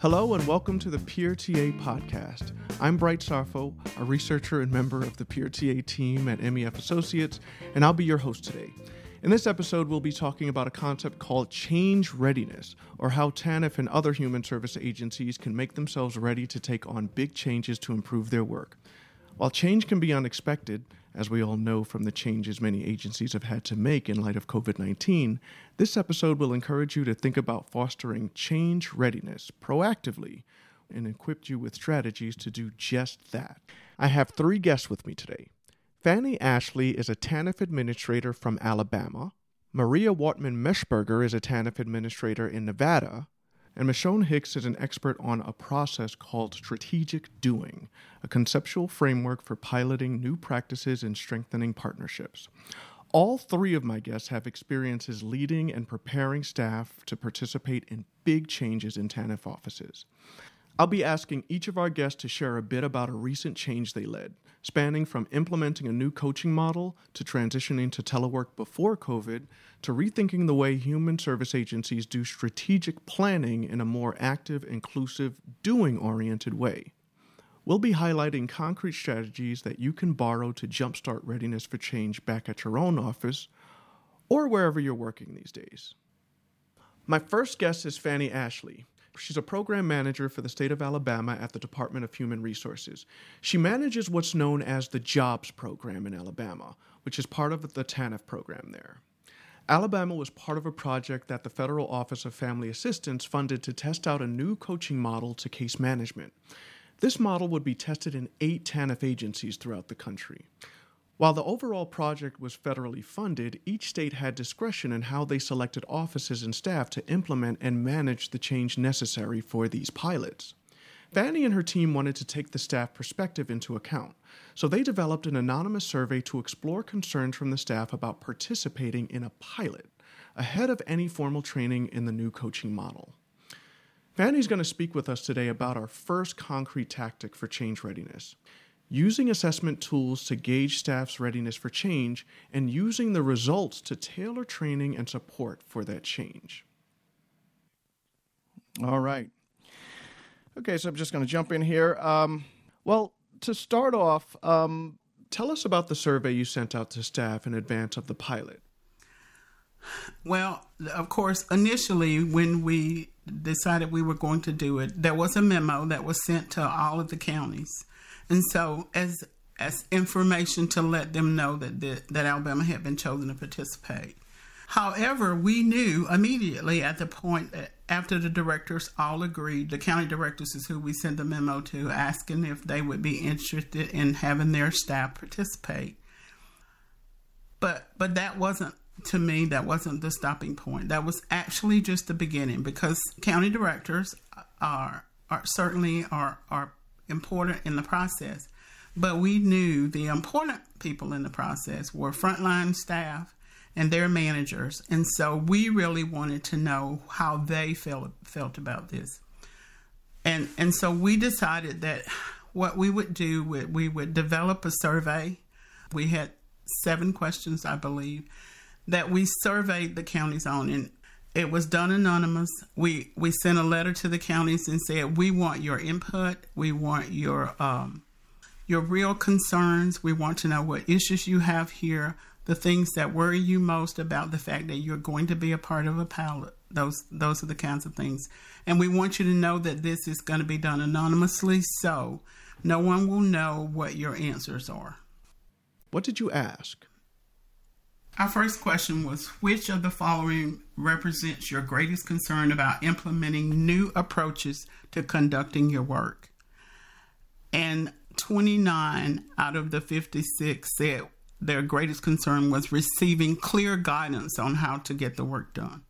Hello and welcome to the Peer TA podcast. I'm Bright Sarfo, a researcher and member of the Peer TA team at MEF Associates, and I'll be your host today. In this episode, we'll be talking about a concept called change readiness, or how TANF and other human service agencies can make themselves ready to take on big changes to improve their work. While change can be unexpected, as we all know from the changes many agencies have had to make in light of COVID 19, this episode will encourage you to think about fostering change readiness proactively and equip you with strategies to do just that. I have three guests with me today. Fannie Ashley is a TANF administrator from Alabama. Maria Wortman Meshberger is a TANF administrator in Nevada. And Michon Hicks is an expert on a process called strategic doing, a conceptual framework for piloting new practices and strengthening partnerships. All three of my guests have experiences leading and preparing staff to participate in big changes in TANF offices. I'll be asking each of our guests to share a bit about a recent change they led, spanning from implementing a new coaching model to transitioning to telework before COVID to rethinking the way human service agencies do strategic planning in a more active, inclusive, doing oriented way. We'll be highlighting concrete strategies that you can borrow to jumpstart readiness for change back at your own office or wherever you're working these days. My first guest is Fannie Ashley. She's a program manager for the state of Alabama at the Department of Human Resources. She manages what's known as the JOBS program in Alabama, which is part of the TANF program there. Alabama was part of a project that the Federal Office of Family Assistance funded to test out a new coaching model to case management. This model would be tested in eight TANF agencies throughout the country. While the overall project was federally funded, each state had discretion in how they selected offices and staff to implement and manage the change necessary for these pilots. Fannie and her team wanted to take the staff perspective into account, so they developed an anonymous survey to explore concerns from the staff about participating in a pilot ahead of any formal training in the new coaching model. Fannie's going to speak with us today about our first concrete tactic for change readiness using assessment tools to gauge staff's readiness for change, and using the results to tailor training and support for that change. All right. Okay, so I'm just going to jump in here. Um, well, to start off, um, tell us about the survey you sent out to staff in advance of the pilot. Well, of course, initially when we decided we were going to do it, there was a memo that was sent to all of the counties and so, as as information to let them know that the, that Alabama had been chosen to participate. However, we knew immediately at the point that after the directors all agreed, the county directors is who we sent the memo to, asking if they would be interested in having their staff participate. But but that wasn't to me that wasn't the stopping point. That was actually just the beginning because county directors are are certainly are are important in the process. But we knew the important people in the process were frontline staff and their managers. And so we really wanted to know how they felt felt about this. And and so we decided that what we would do we would develop a survey. We had seven questions, I believe, that we surveyed the counties on and it was done anonymous. We we sent a letter to the counties and said we want your input. We want your um, your real concerns. We want to know what issues you have here. The things that worry you most about the fact that you're going to be a part of a pilot. Those those are the kinds of things. And we want you to know that this is going to be done anonymously, so no one will know what your answers are. What did you ask? Our first question was Which of the following represents your greatest concern about implementing new approaches to conducting your work? And 29 out of the 56 said their greatest concern was receiving clear guidance on how to get the work done.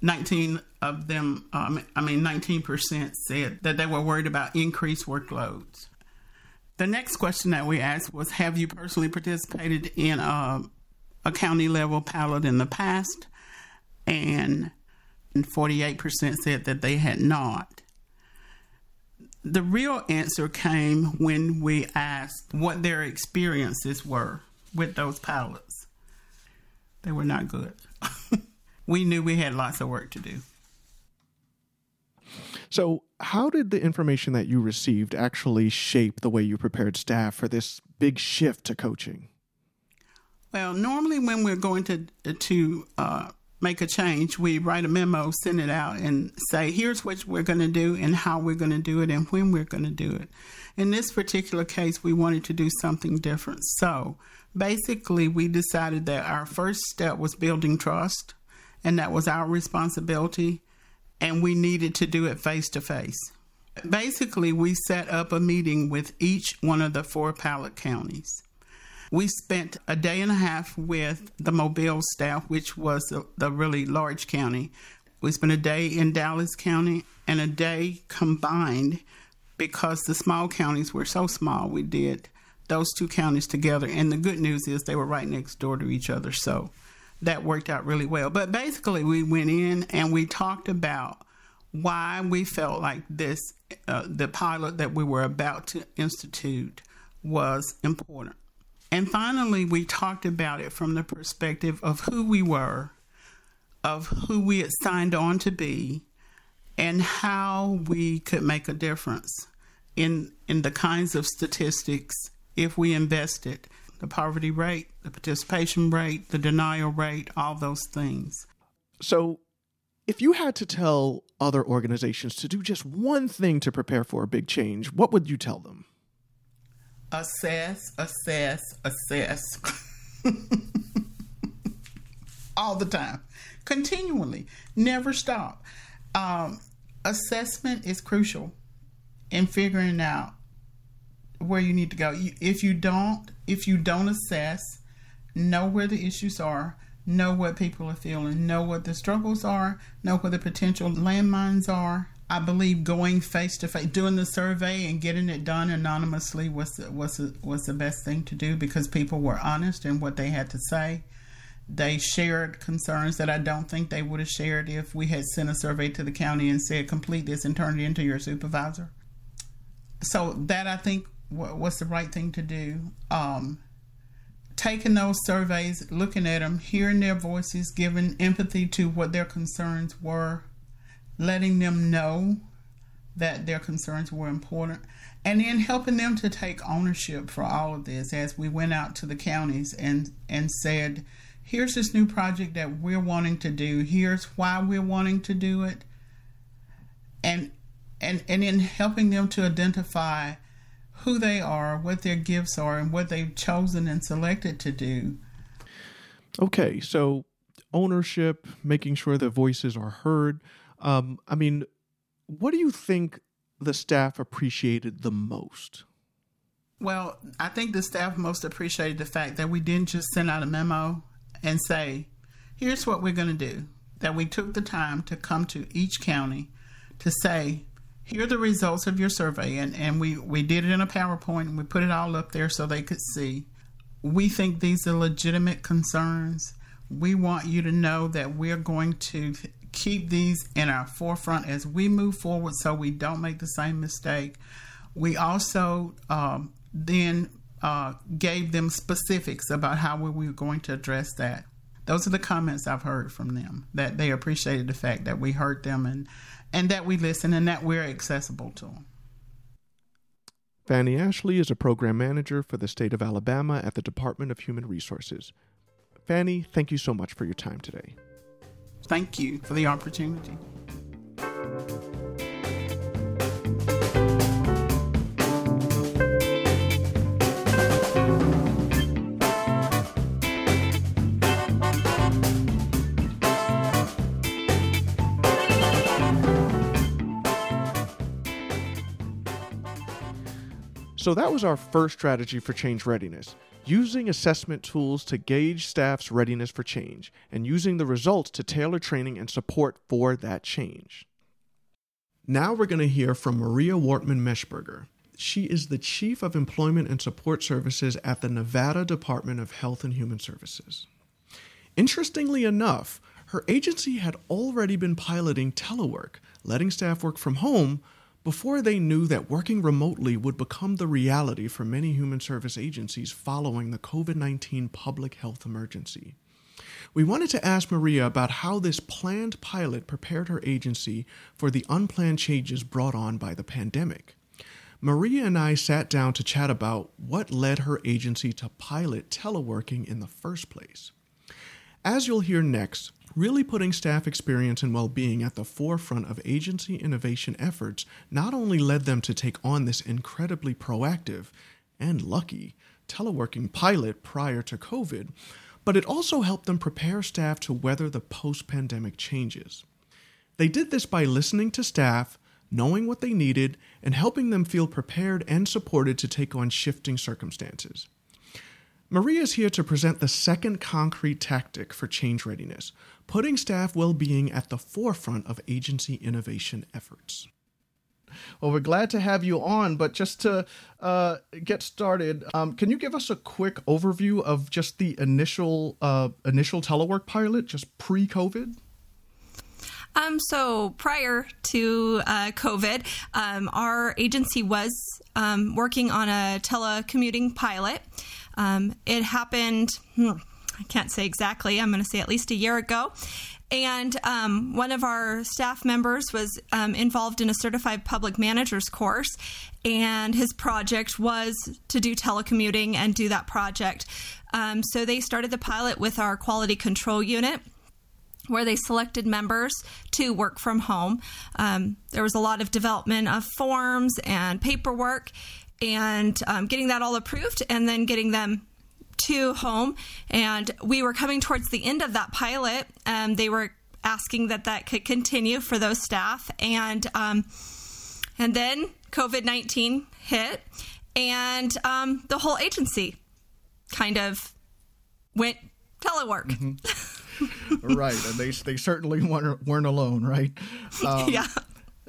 19 of them, um, I mean, 19% said that they were worried about increased workloads. The next question that we asked was Have you personally participated in a a county level pilot in the past, and 48% said that they had not. The real answer came when we asked what their experiences were with those pilots. They were not good. we knew we had lots of work to do. So, how did the information that you received actually shape the way you prepared staff for this big shift to coaching? Well, normally when we're going to to uh, make a change, we write a memo, send it out, and say, here's what we're going to do and how we're going to do it and when we're going to do it. In this particular case, we wanted to do something different. So basically, we decided that our first step was building trust, and that was our responsibility, and we needed to do it face to face. Basically, we set up a meeting with each one of the four Palette counties we spent a day and a half with the Mobile staff, which was the, the really large county. We spent a day in Dallas County and a day combined because the small counties were so small. We did those two counties together. And the good news is they were right next door to each other. So that worked out really well. But basically, we went in and we talked about why we felt like this, uh, the pilot that we were about to institute, was important. And finally, we talked about it from the perspective of who we were, of who we had signed on to be, and how we could make a difference in, in the kinds of statistics if we invested the poverty rate, the participation rate, the denial rate, all those things. So, if you had to tell other organizations to do just one thing to prepare for a big change, what would you tell them? Assess, assess, assess. All the time, continually, never stop. Um, assessment is crucial in figuring out where you need to go. If you don't, if you don't assess, know where the issues are, know what people are feeling, know what the struggles are, know where the potential landmines are, I believe going face to face, doing the survey and getting it done anonymously was was was the best thing to do because people were honest in what they had to say. They shared concerns that I don't think they would have shared if we had sent a survey to the county and said complete this and turn it into your supervisor. So that I think was the right thing to do. Um, taking those surveys, looking at them, hearing their voices, giving empathy to what their concerns were letting them know that their concerns were important, and then helping them to take ownership for all of this as we went out to the counties and, and said, here's this new project that we're wanting to do, here's why we're wanting to do it, and and and in helping them to identify who they are, what their gifts are, and what they've chosen and selected to do. Okay, so ownership, making sure that voices are heard. Um, I mean, what do you think the staff appreciated the most? Well, I think the staff most appreciated the fact that we didn't just send out a memo and say, here's what we're going to do. That we took the time to come to each county to say, here are the results of your survey. And, and we, we did it in a PowerPoint and we put it all up there so they could see. We think these are legitimate concerns. We want you to know that we're going to keep these in our forefront as we move forward so we don't make the same mistake. We also um, then uh, gave them specifics about how we were going to address that. Those are the comments I've heard from them that they appreciated the fact that we heard them and, and that we listen and that we're accessible to them. Fannie Ashley is a program manager for the state of Alabama at the Department of Human Resources. Fannie, thank you so much for your time today. Thank you for the opportunity. So that was our first strategy for change readiness using assessment tools to gauge staff's readiness for change, and using the results to tailor training and support for that change. Now we're going to hear from Maria Wortman Meshberger. She is the Chief of Employment and Support Services at the Nevada Department of Health and Human Services. Interestingly enough, her agency had already been piloting telework, letting staff work from home before they knew that working remotely would become the reality for many human service agencies following the COVID 19 public health emergency. we wanted to ask Maria about how this planned pilot prepared her agency for the unplanned changes brought on by the pandemic. Maria and I sat down to chat about what led her agency to pilot teleworking in the first place. As you'll hear next, really putting staff experience and well being at the forefront of agency innovation efforts not only led them to take on this incredibly proactive and lucky teleworking pilot prior to COVID, but it also helped them prepare staff to weather the post pandemic changes. They did this by listening to staff knowing what they needed, and helping them feel prepared and supported to take on shifting circumstances. Maria is here to present the second concrete tactic for change readiness, putting staff well being at the forefront of agency innovation efforts. Well, we're glad to have you on, but just to uh, get started, um, can you give us a quick overview of just the initial uh, initial telework pilot, just pre-COVID? Um, so prior to uh, COVID, um, our agency was um, working on a telecommuting pilot. Um, it happened, hmm, I can't say exactly, I'm going to say at least a year ago. And um, one of our staff members was um, involved in a certified public manager's course, and his project was to do telecommuting and do that project. so they started the pilot with our quality control unit where they selected members to work from home. Um, there was a lot of development of forms and paperwork and um, getting that all approved and then getting them to home. And we were coming towards the end of that pilot. and they were asking that that could continue for those staff. And, um, and then COVID 19 hit, and um, the whole agency kind of went telework. Mm-hmm. right, and they they certainly weren't, weren't alone, right? Um, yeah.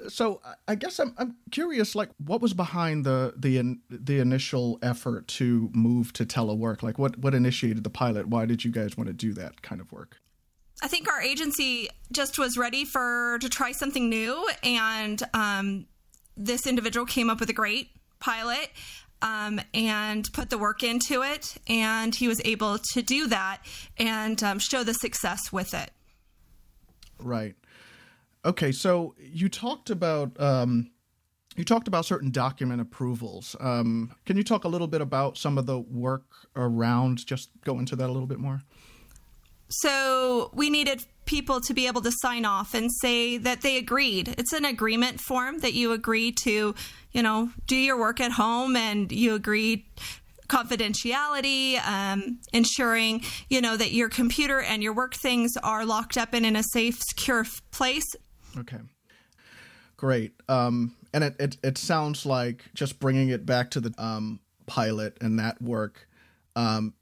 So I guess I'm I'm curious, like, what was behind the the the initial effort to move to telework? Like, what what initiated the pilot? Why did you guys want to do that kind of work? I think our agency just was ready for to try something new, and um, this individual came up with a great pilot um, and put the work into it. And he was able to do that and um, show the success with it. Right. Okay. So you talked about. Um, you talked about certain document approvals. Um, can you talk a little bit about some of the work around? Just go into that a little bit more. So we needed people to be able to sign off and say that they agreed. It's an agreement form that you agree to, you know, do your work at home and you agree confidentiality, um, ensuring you know that your computer and your work things are locked up and in a safe, secure place. Okay, great. Um, and it, it, it sounds like just bringing it back to the um, pilot and that work. Um,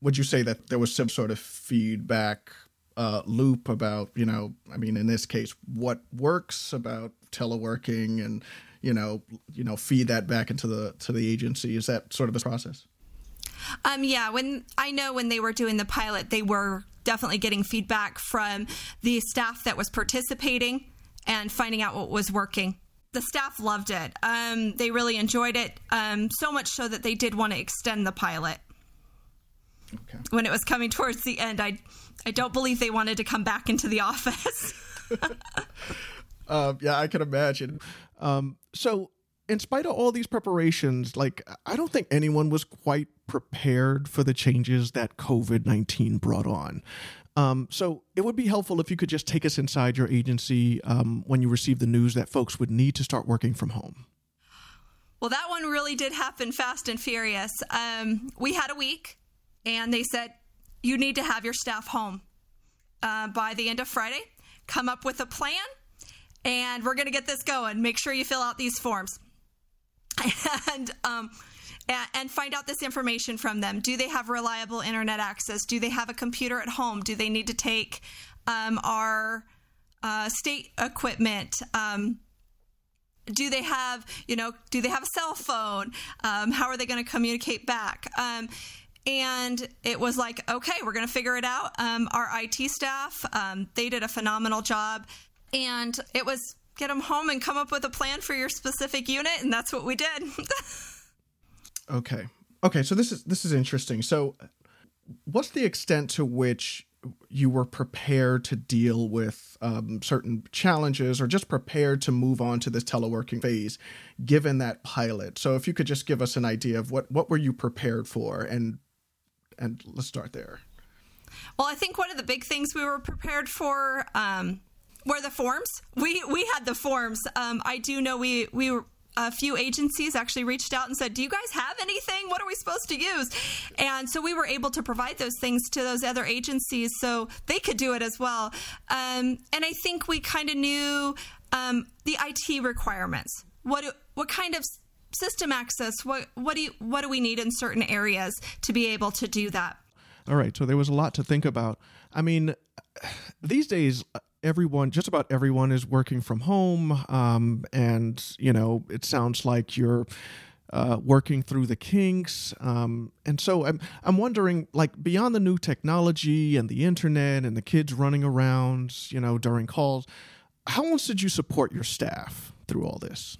would you say that there was some sort of feedback uh, loop about you know i mean in this case what works about teleworking and you know you know feed that back into the to the agency is that sort of a process um, yeah when i know when they were doing the pilot they were definitely getting feedback from the staff that was participating and finding out what was working the staff loved it um, they really enjoyed it um, so much so that they did want to extend the pilot okay. when it was coming towards the end i I don't believe they wanted to come back into the office. um, yeah, I can imagine. Um, so, in spite of all these preparations, like I don't think anyone was quite prepared for the changes that COVID nineteen brought on. Um, so it would be helpful if you could just take us inside your agency um, when you received the news that folks would need to start working from home. Well, that one really did happen fast and furious. Um, we had a week, and they said you need to have your staff home uh, by the end of Friday. Come up with a plan, and we're going to get this going. Make sure you fill out these forms. and um, and find out this information from them. Do they have reliable internet access? Do they have a computer at home? Do they need to take um, our uh, state equipment? Um, do they have, you know, do they have a cell phone? Um, how are they going to communicate back? Um, and it was like, okay, we're going to figure it out. Um, our IT staff, um, they did a phenomenal job, and it was get them home and come up with a plan for your specific unit, and that's what we did. okay, okay, so this is this is interesting. So, what's the extent to which you were prepared to deal with um, certain challenges or just prepared to move on to this teleworking phase given that pilot so if you could just give us an idea of what what were you prepared for and and let's start there well i think one of the big things we were prepared for um, were the forms we we had the forms um, i do know we we were a few agencies actually reached out and said, Do you guys have anything? What are we supposed to use? And so we were able to provide those things to those other agencies so they could do it as well. Um, and I think we kind of knew um, the IT requirements. What, what kind of system access? What, what, do you, what do we need in certain areas to be able to do that? All right. So there was a lot to think about. I mean, these days, everyone, just about everyone, is working from home, um, and you know, it sounds like you're uh, working through the kinks. Um, and so I'm I'm wondering, like beyond the new technology and the internet and the kids running around, you know, during calls, how else did you support your staff through all this?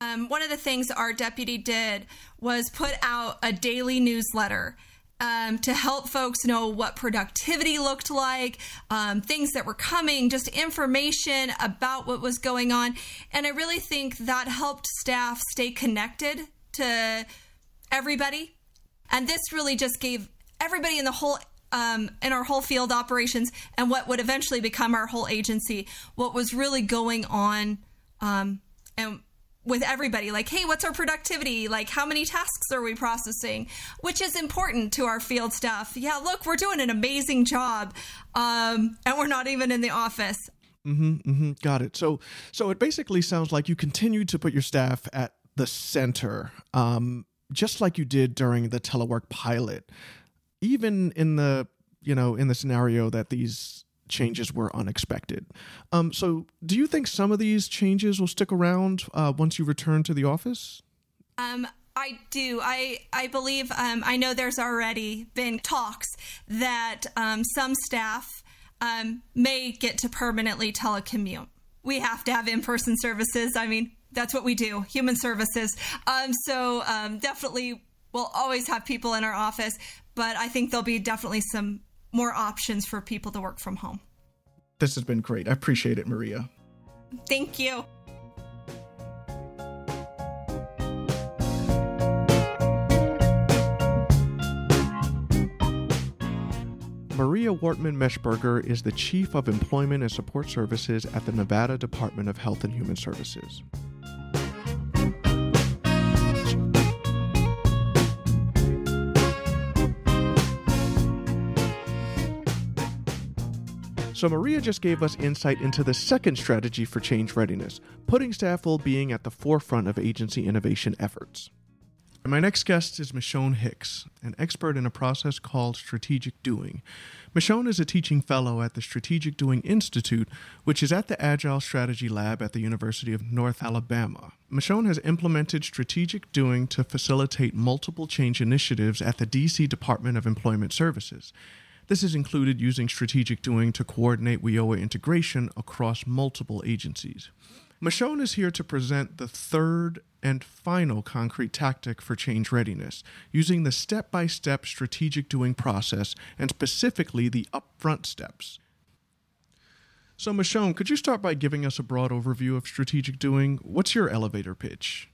Um, one of the things our deputy did was put out a daily newsletter um, to help folks know what productivity looked like, um, things that were coming, just information about what was going on. And I really think that helped staff stay connected to everybody. And this really just gave everybody in the whole um, in our whole field operations and what would eventually become our whole agency what was really going on um, and with everybody like hey what's our productivity? Like how many tasks are we processing? Which is important to our field staff. Yeah look we're doing an amazing job um, and we're not even in the office. Mm-hmm, mm-hmm, got it. So so it basically sounds like you continued to put your staff at the center um, just like you did during the telework pilot. Even in the you know in the scenario that these changes were unexpected. Um, so, do you think some of these changes will stick around uh, once you return to the office? Um, I do. I I believe. Um, I know there's already been talks that um, some staff um, may get to permanently telecommute. We have to have in-person services. I mean, that's what we do, human services. Um, so um, definitely, we'll always have people in our office, but I think there'll be definitely some more options for people to work from home. This has been great. I appreciate it, Maria. Thank you. Maria Wortman Meshberger is the Chief of Employment and Support Services at the Nevada Department of Health and Human Services. So, Maria just gave us insight into the second strategy for change readiness putting staff well being at the forefront of agency innovation efforts. My next guest is Michon Hicks, an expert in a process called strategic doing. Michon is a teaching fellow at the Strategic Doing Institute, which is at the Agile Strategy Lab at the University of North Alabama. Michon has implemented strategic doing to facilitate multiple change initiatives at the DC Department of Employment Services. This has included using strategic doing to coordinate WIOA integration across multiple agencies. Michon is here to present the third and final concrete tactic for change readiness, using the step by step strategic doing process and specifically the upfront steps. So, Michon, could you start by giving us a broad overview of strategic doing? What's your elevator pitch?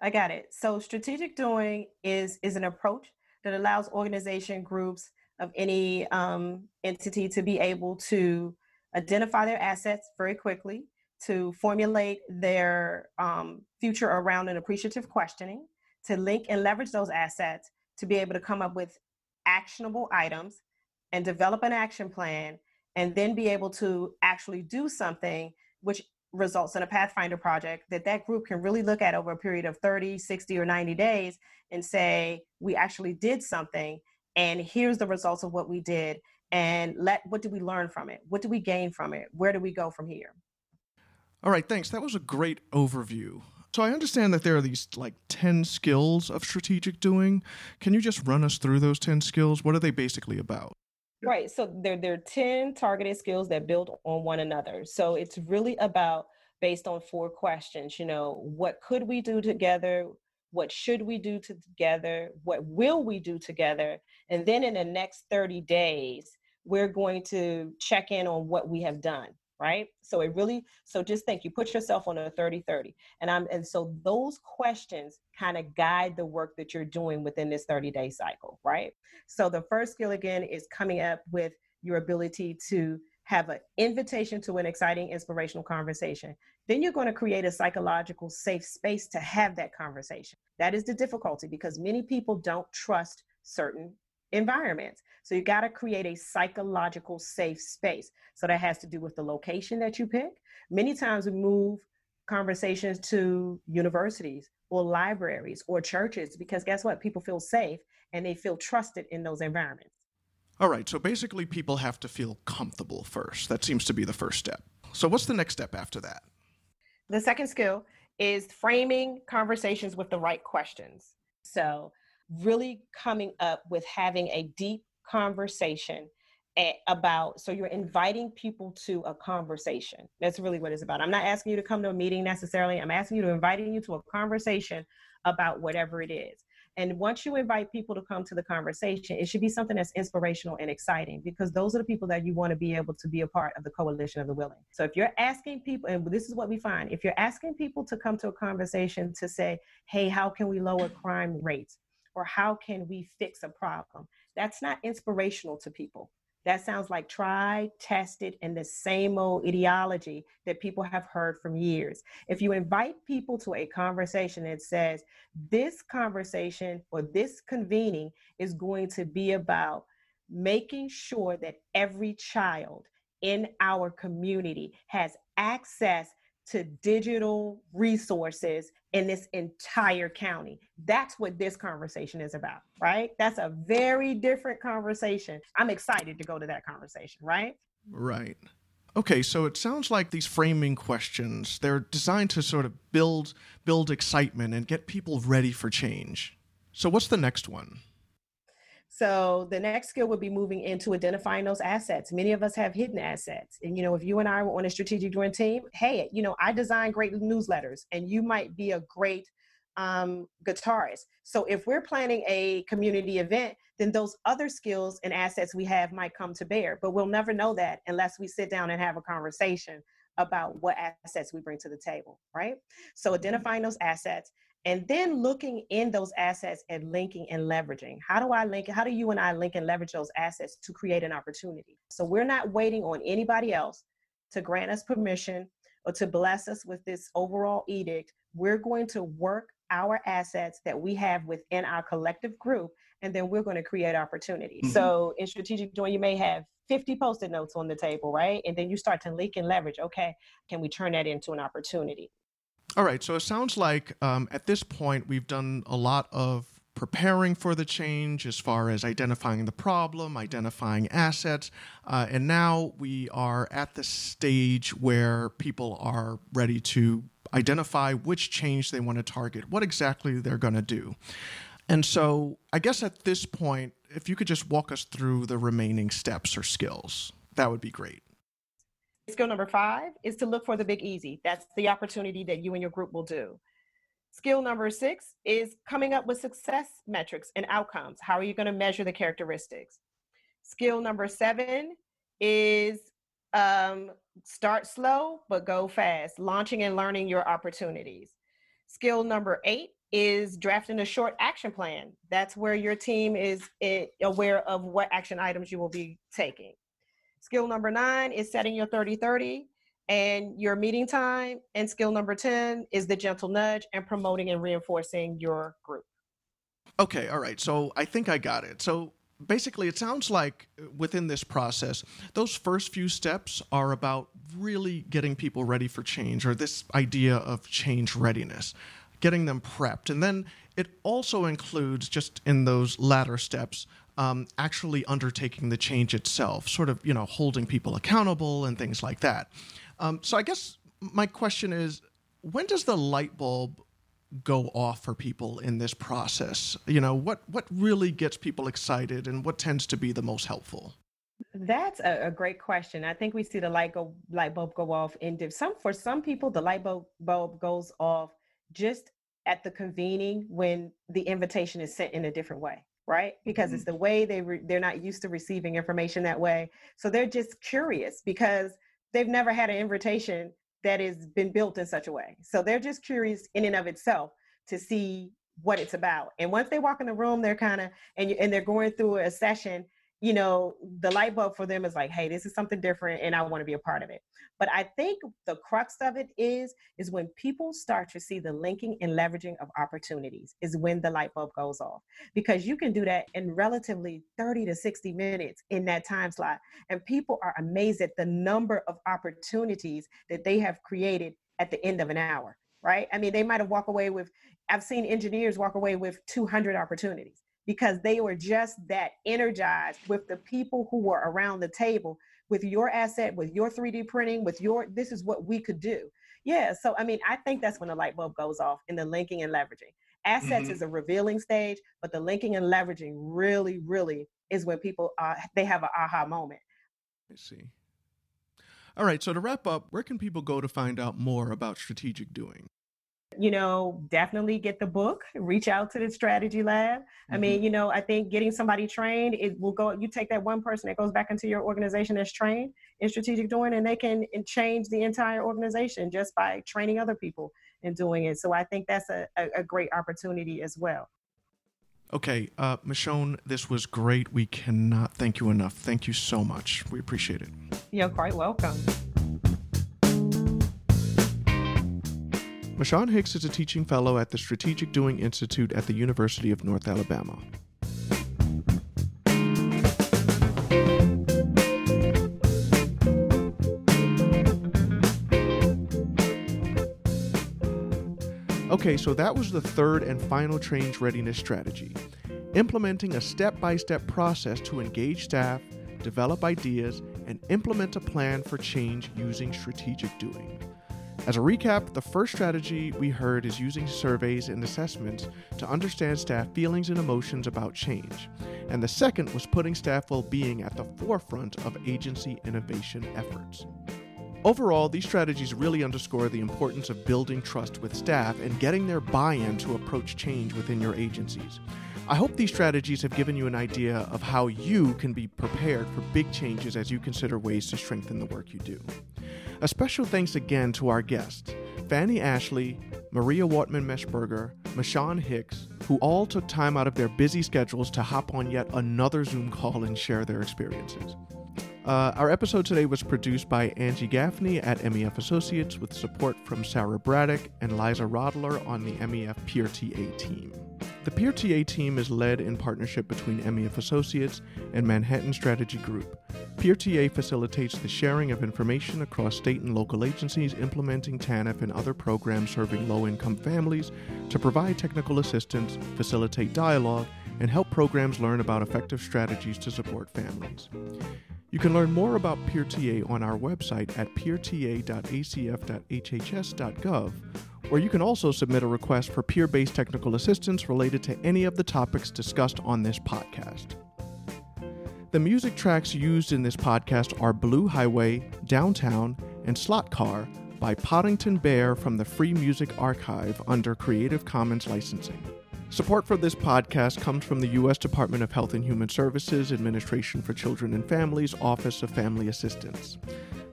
I got it. So, strategic doing is, is an approach that allows organization groups of any um, entity to be able to identify their assets very quickly, to formulate their um, future around an appreciative questioning, to link and leverage those assets to be able to come up with actionable items and develop an action plan, and then be able to actually do something which results in a pathfinder project that that group can really look at over a period of 30 60 or 90 days and say we actually did something and here's the results of what we did and let what did we learn from it? What did we gain from it? Where do we go from here? All right thanks. That was a great overview. So i understand that there are these like 10 skills of strategic doing. Can you just run us through those 10 skills? What are they basically about? Right so there, there are 10 targeted skills that build on one another. So it's really about based on four questions you know what could we do together what should we do together, what will we do together, and then in the next 30 days, we're going to check in on what we have done right? So it really so just think you put yourself on a 30 30 and i'm and so those questions kind of guide the work that you're doing within this 30 day cycle right? So the first skill again is coming up with your ability to have an invitation to an exciting inspirational conversation then you're going to create a psychological safe space to have that conversation that is the difficulty because many people don't trust certain environments so you got to create a psychological safe space. So that has to do with the location that you pick. Many times we move conversations to universities or libraries or churches because guess what? People feel safe and they feel trusted in those environments. All right, so basically, people have to feel comfortable first. That seems to be the first step. So, what's the next step after that? The second skill is framing conversations with the right questions. So, really coming up with having a deep conversation about so you're inviting people to a conversation that's really what it's about i'm not asking you to come to a meeting necessarily i'm asking you to inviting you to a conversation about whatever it is and once you invite people to come to the conversation it should be something that's inspirational and exciting because those are the people that you want to be able to be a part of the coalition of the willing. So if you're asking people and this is what we find if you're asking people to come to a conversation to say hey how can we lower crime rates? Or how can we fix a problem? That's not inspirational to people. That sounds like tried, tested, and the same old ideology that people have heard from years. If you invite people to a conversation that says, this conversation or this convening is going to be about making sure that every child in our community has access to digital resources in this entire county. That's what this conversation is about, right? That's a very different conversation. I'm excited to go to that conversation, right? Right. Okay, so it sounds like these framing questions, they're designed to sort of build build excitement and get people ready for change. So what's the next one? So the next skill would be moving into identifying those assets. Many of us have hidden assets. And you know, if you and I were on a strategic doing team, hey, you know, I design great newsletters and you might be a great um, guitarist. So if we're planning a community event, then those other skills and assets we have might come to bear. But we'll never know that unless we sit down and have a conversation about what assets we bring to the table, right? So identifying those assets and then looking in those assets and linking and leveraging. How do I link? How do you and I link and leverage those assets to create an opportunity? So we're not waiting on anybody else to grant us permission or to bless us with this overall edict. We're going to work our assets that we have within our collective group, and then we're going to create opportunity. Mm-hmm. So in strategic doing, you may have 50 post-it notes on the table, right? And then you start to link and leverage. Okay, can we turn that into an opportunity? All right. So it sounds like um, at this point we've done a lot of preparing for the change as far as identifying the problem, identifying assets, uh, and now we are at the stage where people are ready to identify which change they want to target, what exactly they're going to do. And so I guess at this point, if you could just walk us through the remaining steps or skills, that would be great. Skill number five is to look for the big easy. That's the opportunity that you and your group will do. Skill number six is coming up with success metrics and outcomes. How are you going to measure the characteristics? Skill number seven is um, start slow but go fast, launching and learning your opportunities. Skill number eight is drafting a short action plan. That's where your team is eh, aware of what action items you will be taking. Skill number nine is setting your 30 30 and your meeting time. And skill number 10 is the gentle nudge and promoting and reinforcing your group. Okay, all right. So I think I got it. So basically, it sounds like uh, within this process, those first few steps are about really getting people ready for change or this idea of change readiness, getting them prepped. And then it also includes, just in those latter steps, um, actually undertaking the change itself, sort of, you know, holding people accountable and things like that. Um, so I guess my question is, when does the light bulb go off for people in this process? You know, what what really gets people excited, and what tends to be the most helpful? That's a, a great question. I think we see the light go light bulb go off in some for some people the light bulb bulb goes off just at the convening when the invitation is sent in a different way right? Because mm-hmm. it's the way they re- they're not used to receiving information that way. So they're just curious because they've never had an invitation that has been built in such a way. So they're just curious in and of itself to see what it's about. And once they walk in the room they're kind of and, and they're going through a session you know, the light bulb for them is like, hey, this is something different and I want to be a part of it. But I think the crux of it is, is when people start to see the linking and leveraging of opportunities is when the light bulb goes off. Because you can do that in relatively 30 to 60 minutes in that time slot. And people are amazed at the number of opportunities that they have created at the end of an hour, right? I mean, they might have walked away with, I've seen engineers walk away with 200 opportunities because they were just that energized with the people who were around the table with your asset, with your 3D printing, with your, this is what we could do. Yeah. So, I mean, I think that's when the light bulb goes off in the linking and leveraging. Assets mm-hmm. is a revealing stage, but the linking and leveraging really, really is when people, uh, they have an aha moment. I see. All right. So to wrap up, where can people go to find out more about strategic doing? You know, definitely get the book, reach out to the strategy lab. Mm-hmm. I mean, mm-hmm. you know, I think getting somebody trained, it will go, you take that one person that goes back into your organization that's trained in strategic doing, and they can change the entire organization just by training other people and doing it. So I think that's a, a, a great opportunity as well. Okay, uh, Michon, this was great. We cannot thank you enough. Thank you so much. We appreciate it. You're quite welcome. Michon Hicks is a teaching fellow at the Strategic Doing Institute at the University of North Alabama. Okay, so that was the third and final change readiness strategy implementing a step by step process to engage staff, develop ideas, and implement a plan for change using strategic doing. As a recap, the first strategy we heard is using surveys and assessments to understand staff feelings and emotions about change. And the second was putting staff well being at the forefront of agency innovation efforts. Overall, these strategies really underscore the importance of building trust with staff and getting their buy in to approach change within your agencies. I hope these strategies have given you an idea of how you can be prepared for big changes as you consider ways to strengthen the work you do. A special thanks again to our guests, Fannie Ashley, Maria Wortman Meshberger, Michon Hicks, who all took time out of their busy schedules to hop on yet another Zoom call and share their experiences. Uh, our episode today was produced by Angie Gaffney at MEF Associates with support from Sarah Braddock and Liza Rodler on the MEF Peer TA team. The Peer TA team is led in partnership between MEF Associates and Manhattan Strategy Group. Peer TA facilitates the sharing of information across state and local agencies implementing TANF and other programs serving low income families to provide technical assistance, facilitate dialogue, and help programs learn about effective strategies to support families. You can learn more about Peer TA on our website at peerta.acf.hhs.gov, where you can also submit a request for peer based technical assistance related to any of the topics discussed on this podcast. The music tracks used in this podcast are Blue Highway, Downtown, and Slot Car by Podington Bear from the Free Music Archive under Creative Commons licensing. Support for this podcast comes from the U.S. Department of Health and Human Services, Administration for Children and Families, Office of Family Assistance.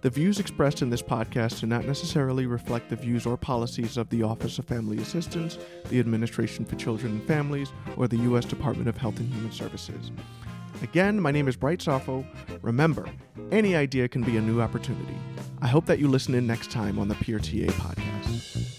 The views expressed in this podcast do not necessarily reflect the views or policies of the Office of Family Assistance, the Administration for Children and Families, or the U.S. Department of Health and Human Services. Again, my name is Bright Sarfo. Remember, any idea can be a new opportunity. I hope that you listen in next time on the Peer TA podcast.